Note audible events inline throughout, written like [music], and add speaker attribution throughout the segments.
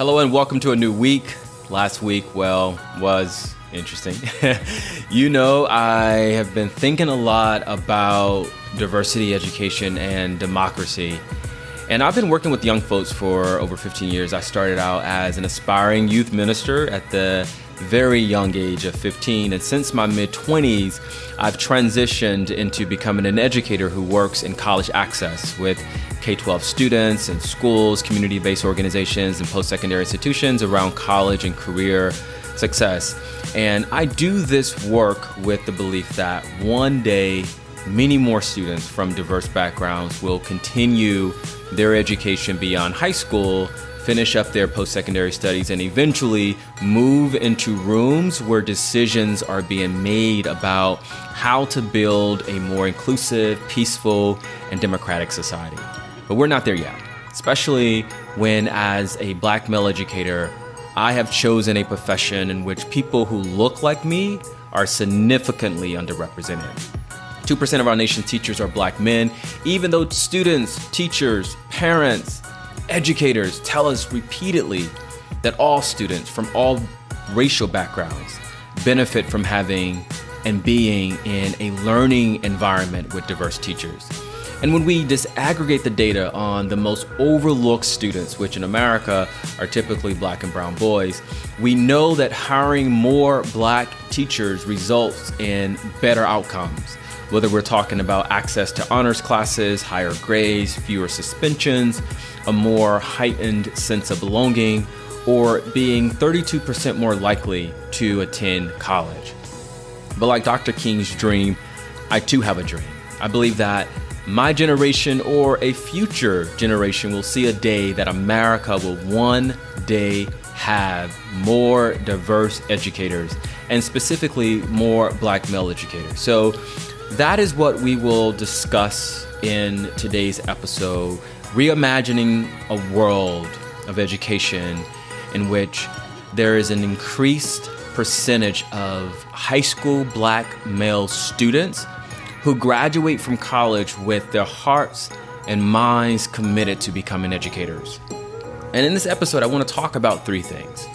Speaker 1: Hello and welcome to a new week. Last week, well, was interesting. [laughs] you know, I have been thinking a lot about diversity education and democracy. And I've been working with young folks for over 15 years. I started out as an aspiring youth minister at the very young age of 15. And since my mid 20s, I've transitioned into becoming an educator who works in college access with K 12 students and schools, community based organizations, and post secondary institutions around college and career success. And I do this work with the belief that one day, many more students from diverse backgrounds will continue their education beyond high school finish up their post secondary studies, and eventually move into rooms where decisions are being made about how to build a more inclusive, peaceful, and democratic society. But we're not there yet, especially when, as a black male educator, I have chosen a profession in which people who look like me are significantly underrepresented. 2% of our nation's teachers are black men, even though students, teachers, parents, educators tell us repeatedly that all students from all racial backgrounds benefit from having and being in a learning environment with diverse teachers. And when we disaggregate the data on the most overlooked students, which in America are typically black and brown boys, we know that hiring more black teachers results in better outcomes. Whether we're talking about access to honors classes, higher grades, fewer suspensions, a more heightened sense of belonging, or being 32% more likely to attend college. But like Dr. King's dream, I too have a dream. I believe that my generation or a future generation will see a day that America will one day have more diverse educators and specifically more black male educators. So that is what we will discuss in today's episode reimagining a world of education in which there is an increased percentage of high school black male students who graduate from college with their hearts and minds committed to becoming educators. And in this episode, I want to talk about three things.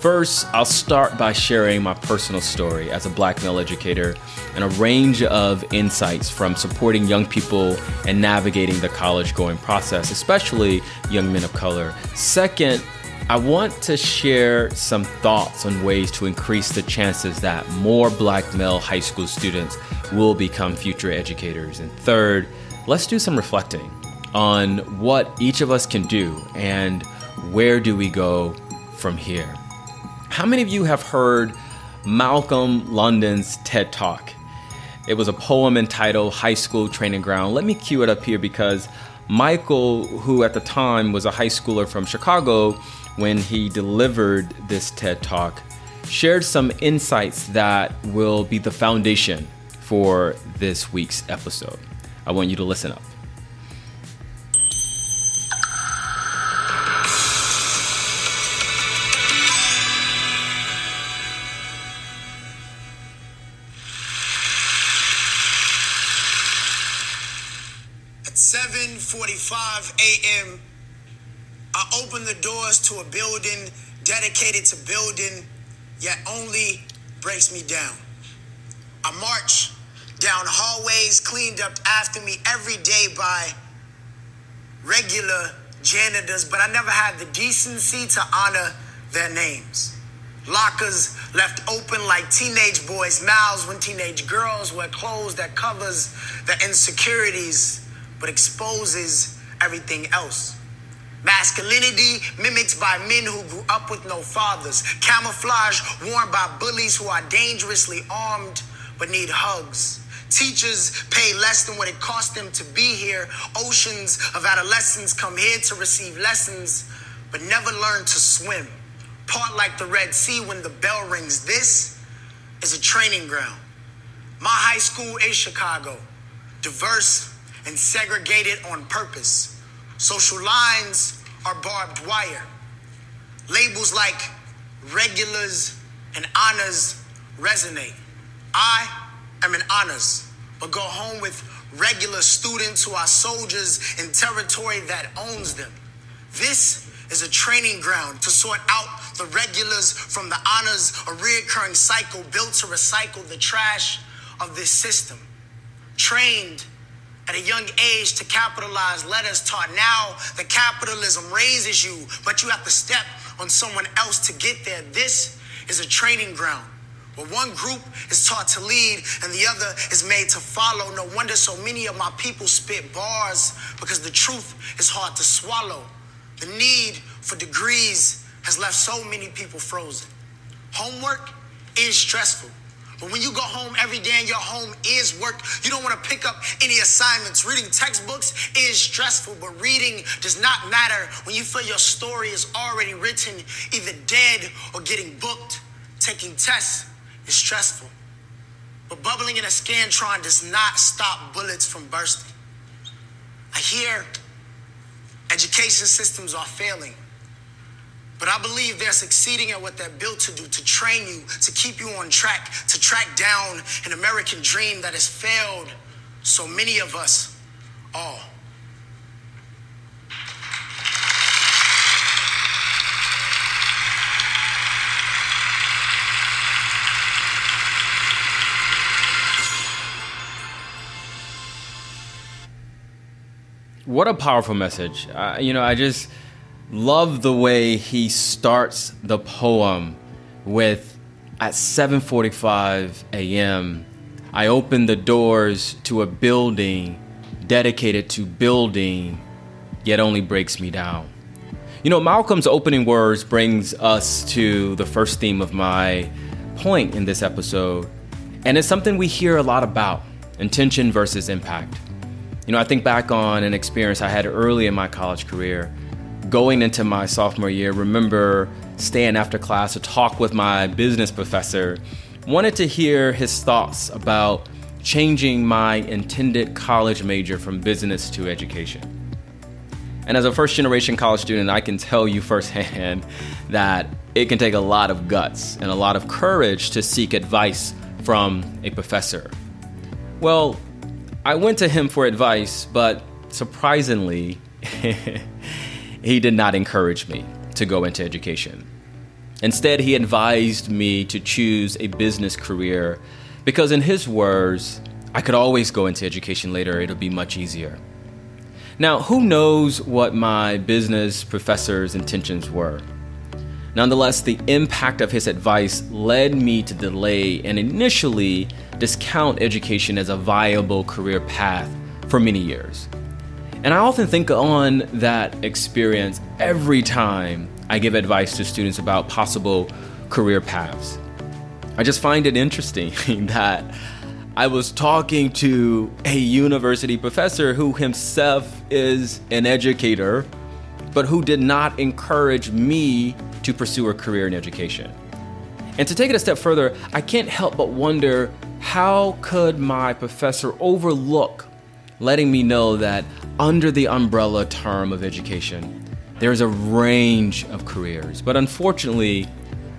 Speaker 1: First, I'll start by sharing my personal story as a black male educator and a range of insights from supporting young people and navigating the college going process, especially young men of color. Second, I want to share some thoughts on ways to increase the chances that more black male high school students will become future educators. And third, let's do some reflecting on what each of us can do and where do we go from here. How many of you have heard Malcolm London's TED Talk? It was a poem entitled High School Training Ground. Let me cue it up here because Michael, who at the time was a high schooler from Chicago when he delivered this TED Talk, shared some insights that will be the foundation for this week's episode. I want you to listen up.
Speaker 2: a.m., I open the doors to a building dedicated to building, yet only breaks me down. I march down hallways cleaned up after me every day by regular janitors, but I never had the decency to honor their names. Lockers left open like teenage boys' mouths when teenage girls wear clothes that covers their insecurities but exposes everything else. Masculinity mimicked by men who grew up with no fathers. Camouflage worn by bullies who are dangerously armed but need hugs. Teachers pay less than what it costs them to be here. Oceans of adolescents come here to receive lessons but never learn to swim. Part like the Red Sea when the bell rings. This is a training ground. My high school is Chicago, diverse and segregated on purpose. Social lines are barbed wire. Labels like regulars and honors resonate. I am an honors, but go home with regular students who are soldiers in territory that owns them. This is a training ground to sort out the regulars from the honors, a reoccurring cycle built to recycle the trash of this system. Trained at a young age to capitalize, let us taught now the capitalism raises you, but you have to step on someone else to get there. This is a training ground where one group is taught to lead and the other is made to follow. No wonder so many of my people spit bars because the truth is hard to swallow. The need for degrees has left so many people frozen. Homework is stressful. But when you go home every day and your home is work, you don't want to pick up any assignments. Reading textbooks is stressful, but reading does not matter when you feel your story is already written, either dead or getting booked. Taking tests is stressful. But bubbling in a Scantron does not stop bullets from bursting. I hear education systems are failing. But I believe they're succeeding at what they're built to do to train you, to keep you on track, to track down an American dream that has failed so many of us all.
Speaker 1: What a powerful message. Uh, you know, I just love the way he starts the poem with at 7:45 a.m. I open the doors to a building dedicated to building yet only breaks me down. You know, Malcolm's opening words brings us to the first theme of my point in this episode, and it's something we hear a lot about, intention versus impact. You know, I think back on an experience I had early in my college career going into my sophomore year, remember staying after class to talk with my business professor. Wanted to hear his thoughts about changing my intended college major from business to education. And as a first generation college student, I can tell you firsthand [laughs] that it can take a lot of guts and a lot of courage to seek advice from a professor. Well, I went to him for advice, but surprisingly, [laughs] he did not encourage me to go into education. Instead, he advised me to choose a business career because, in his words, I could always go into education later, it'll be much easier. Now, who knows what my business professor's intentions were? Nonetheless, the impact of his advice led me to delay and initially discount education as a viable career path for many years. And I often think on that experience every time I give advice to students about possible career paths. I just find it interesting [laughs] that I was talking to a university professor who himself is an educator, but who did not encourage me to pursue a career in education. And to take it a step further, I can't help but wonder how could my professor overlook letting me know that under the umbrella term of education, there's a range of careers. But unfortunately,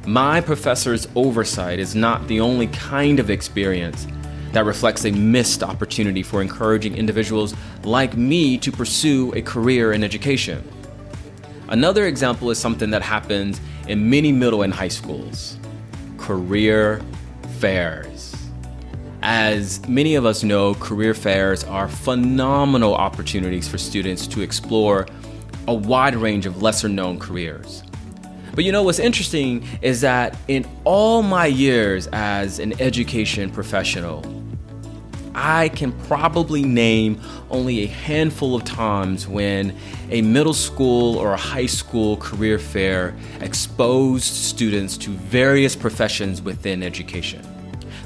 Speaker 1: my professor's oversight is not the only kind of experience that reflects a missed opportunity for encouraging individuals like me to pursue a career in education. Another example is something that happens in many middle and high schools career fairs. As many of us know, career fairs are phenomenal opportunities for students to explore a wide range of lesser known careers. But you know what's interesting is that in all my years as an education professional, I can probably name only a handful of times when a middle school or a high school career fair exposed students to various professions within education.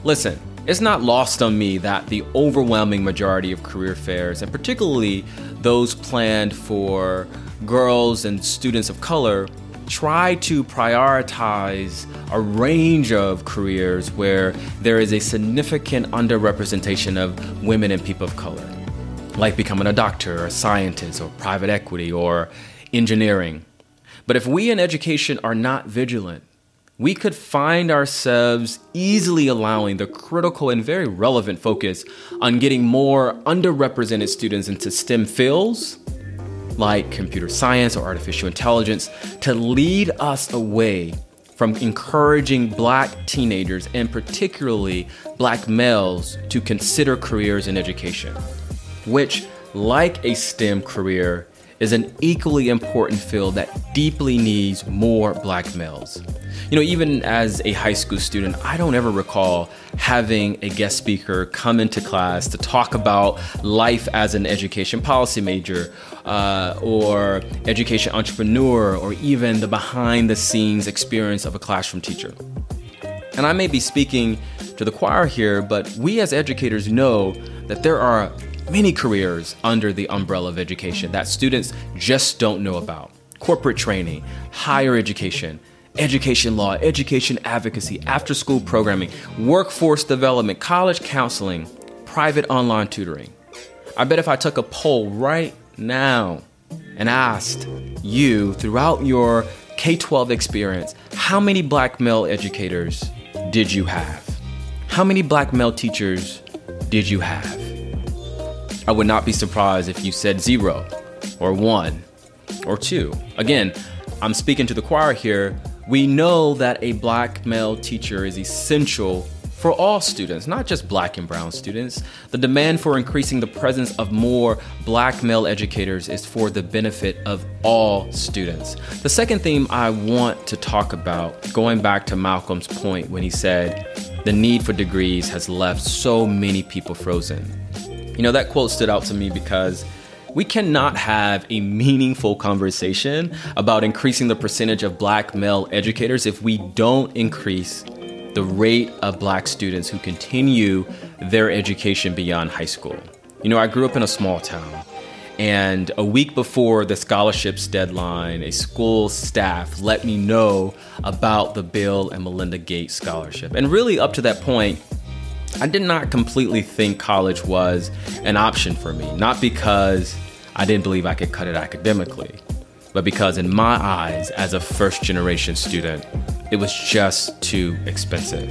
Speaker 1: Listen, it's not lost on me that the overwhelming majority of career fairs, and particularly those planned for girls and students of color, try to prioritize a range of careers where there is a significant underrepresentation of women and people of color, like becoming a doctor, or a scientist, or private equity, or engineering. But if we in education are not vigilant, we could find ourselves easily allowing the critical and very relevant focus on getting more underrepresented students into STEM fields like computer science or artificial intelligence to lead us away from encouraging black teenagers and particularly black males to consider careers in education, which, like a STEM career, is an equally important field that deeply needs more black males. You know, even as a high school student, I don't ever recall having a guest speaker come into class to talk about life as an education policy major uh, or education entrepreneur or even the behind the scenes experience of a classroom teacher. And I may be speaking to the choir here, but we as educators know that there are many careers under the umbrella of education that students just don't know about corporate training, higher education, education law, education advocacy, after school programming, workforce development, college counseling, private online tutoring. I bet if I took a poll right now and asked you throughout your K 12 experience, how many black male educators did you have? How many black male teachers did you have? I would not be surprised if you said zero or one or two. Again, I'm speaking to the choir here. We know that a black male teacher is essential for all students, not just black and brown students. The demand for increasing the presence of more black male educators is for the benefit of all students. The second theme I want to talk about, going back to Malcolm's point when he said, the need for degrees has left so many people frozen. You know, that quote stood out to me because we cannot have a meaningful conversation about increasing the percentage of black male educators if we don't increase the rate of black students who continue their education beyond high school. You know, I grew up in a small town, and a week before the scholarships deadline, a school staff let me know about the Bill and Melinda Gates Scholarship. And really, up to that point, I did not completely think college was an option for me, not because I didn't believe I could cut it academically, but because in my eyes, as a first generation student, it was just too expensive.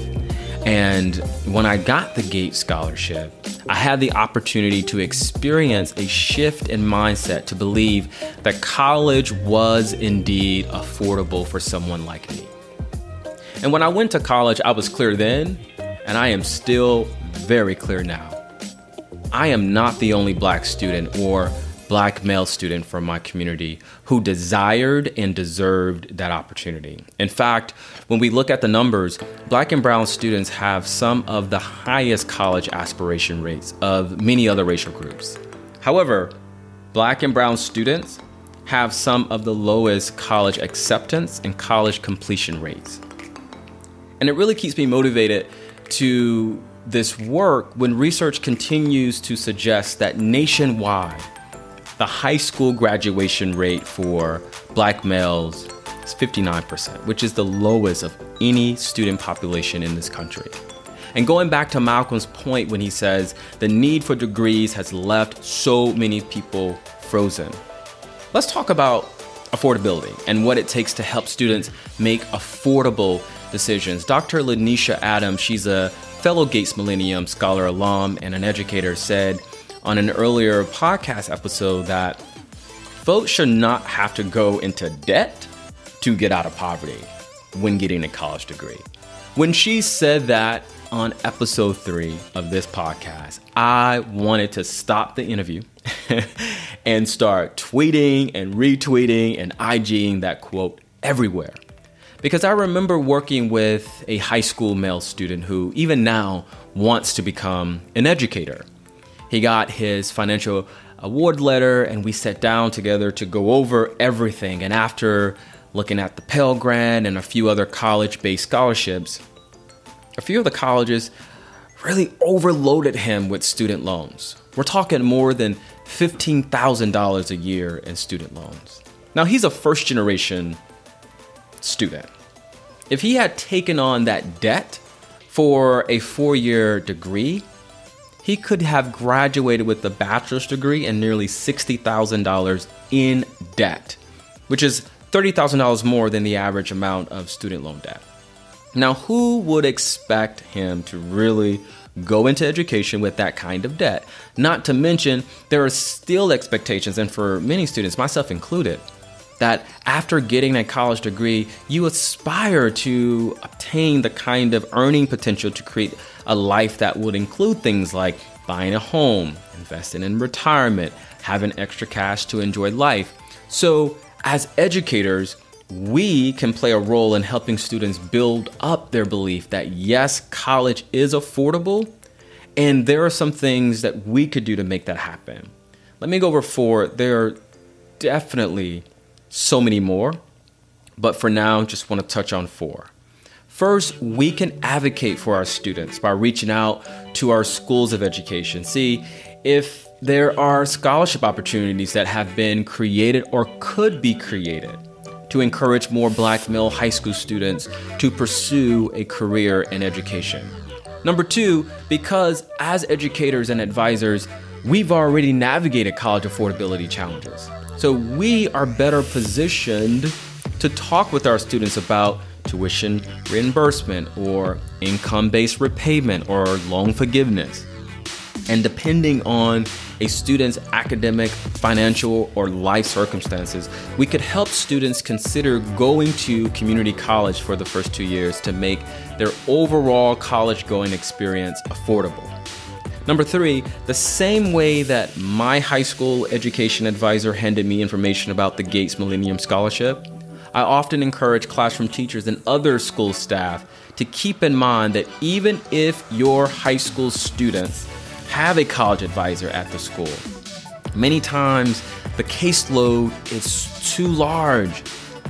Speaker 1: And when I got the Gates Scholarship, I had the opportunity to experience a shift in mindset to believe that college was indeed affordable for someone like me. And when I went to college, I was clear then and I am still very clear now. I am not the only black student or black male student from my community who desired and deserved that opportunity. In fact, when we look at the numbers, black and brown students have some of the highest college aspiration rates of many other racial groups. However, black and brown students have some of the lowest college acceptance and college completion rates. And it really keeps me motivated to this work when research continues to suggest that nationwide, the high school graduation rate for black males is 59%, which is the lowest of any student population in this country. And going back to Malcolm's point when he says the need for degrees has left so many people frozen, let's talk about affordability and what it takes to help students make affordable decisions. Dr. Lanisha Adams, she's a fellow Gates Millennium Scholar alum and an educator, said on an earlier podcast episode that folks should not have to go into debt to get out of poverty when getting a college degree. When she said that on episode three of this podcast, I wanted to stop the interview [laughs] and start tweeting and retweeting and IGing that quote everywhere. Because I remember working with a high school male student who, even now, wants to become an educator. He got his financial award letter, and we sat down together to go over everything. And after looking at the Pell Grant and a few other college based scholarships, a few of the colleges really overloaded him with student loans. We're talking more than $15,000 a year in student loans. Now, he's a first generation student. If he had taken on that debt for a four year degree, he could have graduated with a bachelor's degree and nearly $60,000 in debt, which is $30,000 more than the average amount of student loan debt. Now, who would expect him to really go into education with that kind of debt. Not to mention, there are still expectations, and for many students, myself included, that after getting a college degree, you aspire to obtain the kind of earning potential to create a life that would include things like buying a home, investing in retirement, having extra cash to enjoy life. So, as educators, we can play a role in helping students build up their belief that yes, college is affordable, and there are some things that we could do to make that happen. Let me go over four. There are definitely so many more, but for now, just want to touch on four. First, we can advocate for our students by reaching out to our schools of education. See if there are scholarship opportunities that have been created or could be created to encourage more black male high school students to pursue a career in education. Number two, because as educators and advisors, we've already navigated college affordability challenges. So we are better positioned to talk with our students about tuition reimbursement or income based repayment or loan forgiveness. And depending on a student's academic, financial, or life circumstances, we could help students consider going to community college for the first two years to make their overall college going experience affordable. Number three, the same way that my high school education advisor handed me information about the Gates Millennium Scholarship, I often encourage classroom teachers and other school staff to keep in mind that even if your high school students have a college advisor at the school, many times the caseload is too large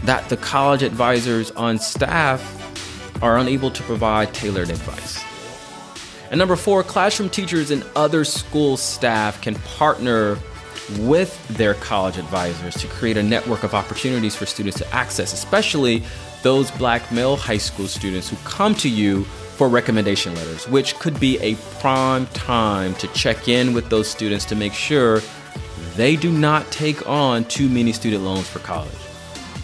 Speaker 1: that the college advisors on staff are unable to provide tailored advice. And number four, classroom teachers and other school staff can partner with their college advisors to create a network of opportunities for students to access, especially those black male high school students who come to you for recommendation letters, which could be a prime time to check in with those students to make sure they do not take on too many student loans for college.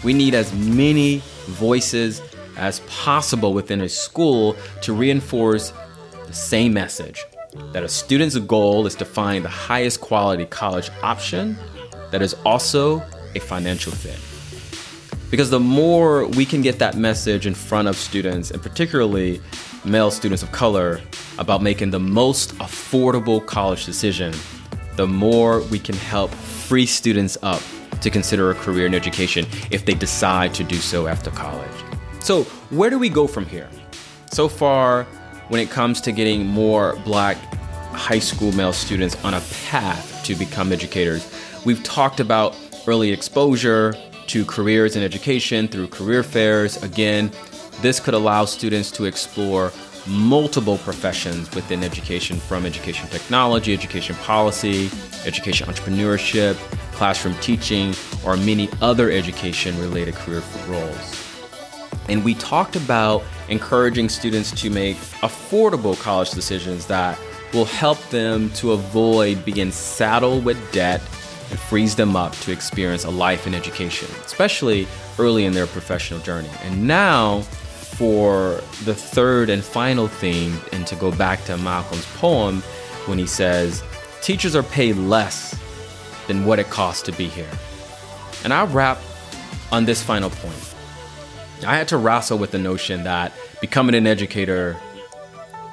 Speaker 1: We need as many voices as possible within a school to reinforce the same message that a student's goal is to find the highest quality college option that is also a financial fit. Because the more we can get that message in front of students, and particularly male students of color, about making the most affordable college decision, the more we can help free students up to consider a career in education if they decide to do so after college. So, where do we go from here? So far, when it comes to getting more black high school male students on a path to become educators. We've talked about early exposure to careers in education through career fairs. Again, this could allow students to explore multiple professions within education from education technology, education policy, education entrepreneurship, classroom teaching, or many other education related career roles. And we talked about encouraging students to make affordable college decisions that will help them to avoid being saddled with debt and frees them up to experience a life in education, especially early in their professional journey. And now, for the third and final theme, and to go back to Malcolm's poem when he says, Teachers are paid less than what it costs to be here. And I'll wrap on this final point. I had to wrestle with the notion that becoming an educator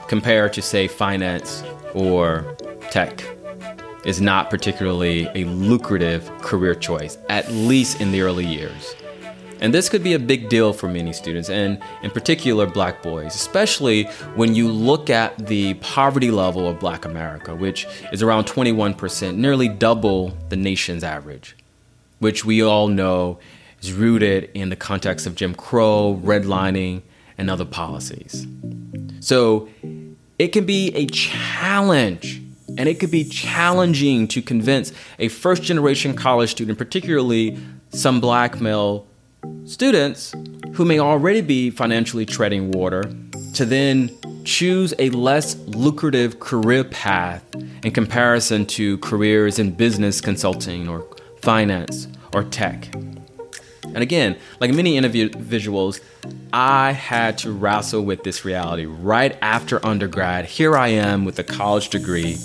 Speaker 1: compared to, say, finance or tech is not particularly a lucrative career choice, at least in the early years. And this could be a big deal for many students, and in particular, black boys, especially when you look at the poverty level of black America, which is around 21%, nearly double the nation's average, which we all know is rooted in the context of Jim Crow, redlining, and other policies. So it can be a challenge, and it could be challenging to convince a first generation college student, particularly some black male students who may already be financially treading water, to then choose a less lucrative career path in comparison to careers in business consulting or finance or tech. And again, like many individuals, I had to wrestle with this reality right after undergrad. Here I am with a college degree,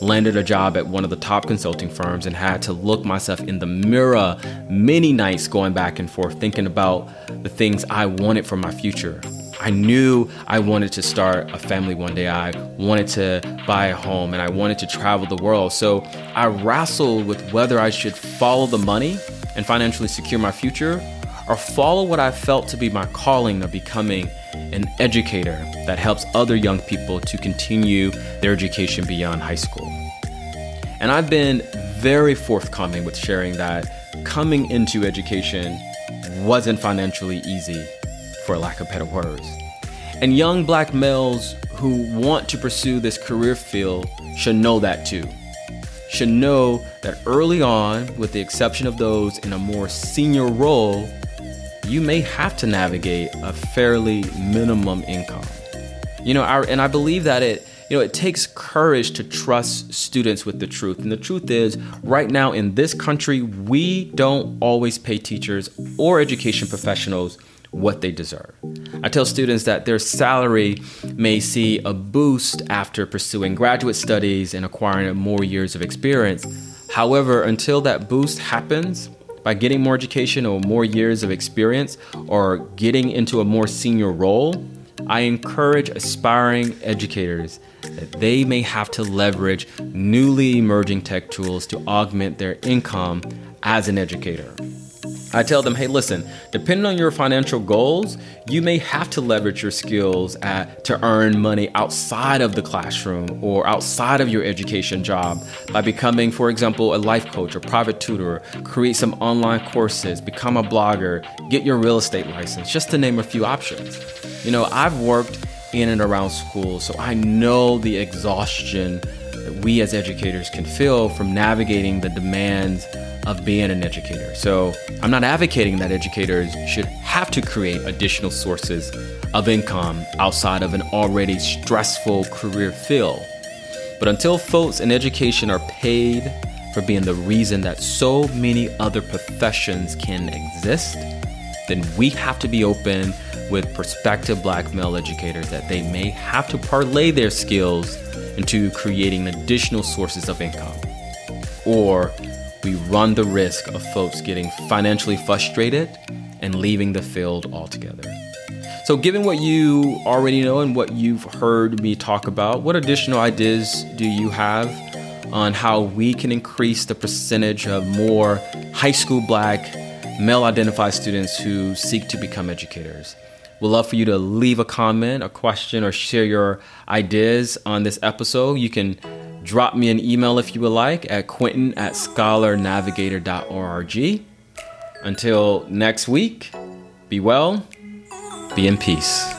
Speaker 1: landed a job at one of the top consulting firms, and had to look myself in the mirror many nights going back and forth, thinking about the things I wanted for my future. I knew I wanted to start a family one day. I wanted to buy a home and I wanted to travel the world. So I wrestled with whether I should follow the money and financially secure my future or follow what I felt to be my calling of becoming an educator that helps other young people to continue their education beyond high school. And I've been very forthcoming with sharing that coming into education wasn't financially easy for lack of better words. And young black males who want to pursue this career field should know that too. Should know that early on, with the exception of those in a more senior role, you may have to navigate a fairly minimum income. You know, and I believe that it you know, it takes courage to trust students with the truth. And the truth is, right now in this country, we don't always pay teachers or education professionals what they deserve. I tell students that their salary may see a boost after pursuing graduate studies and acquiring more years of experience. However, until that boost happens, by getting more education or more years of experience or getting into a more senior role, I encourage aspiring educators that they may have to leverage newly emerging tech tools to augment their income as an educator. I tell them, hey, listen, depending on your financial goals, you may have to leverage your skills at, to earn money outside of the classroom or outside of your education job by becoming, for example, a life coach or private tutor, create some online courses, become a blogger, get your real estate license, just to name a few options. You know, I've worked in and around schools, so I know the exhaustion that we as educators can feel from navigating the demands of being an educator. So I'm not advocating that educators should have to create additional sources of income outside of an already stressful career field. But until folks in education are paid for being the reason that so many other professions can exist, then we have to be open with prospective black male educators that they may have to parlay their skills into creating additional sources of income or we run the risk of folks getting financially frustrated and leaving the field altogether. So, given what you already know and what you've heard me talk about, what additional ideas do you have on how we can increase the percentage of more high school black male identified students who seek to become educators? We'd love for you to leave a comment, a question, or share your ideas on this episode. You can Drop me an email if you would like at quinton at scholarnavigator.org. Until next week, be well, be in peace.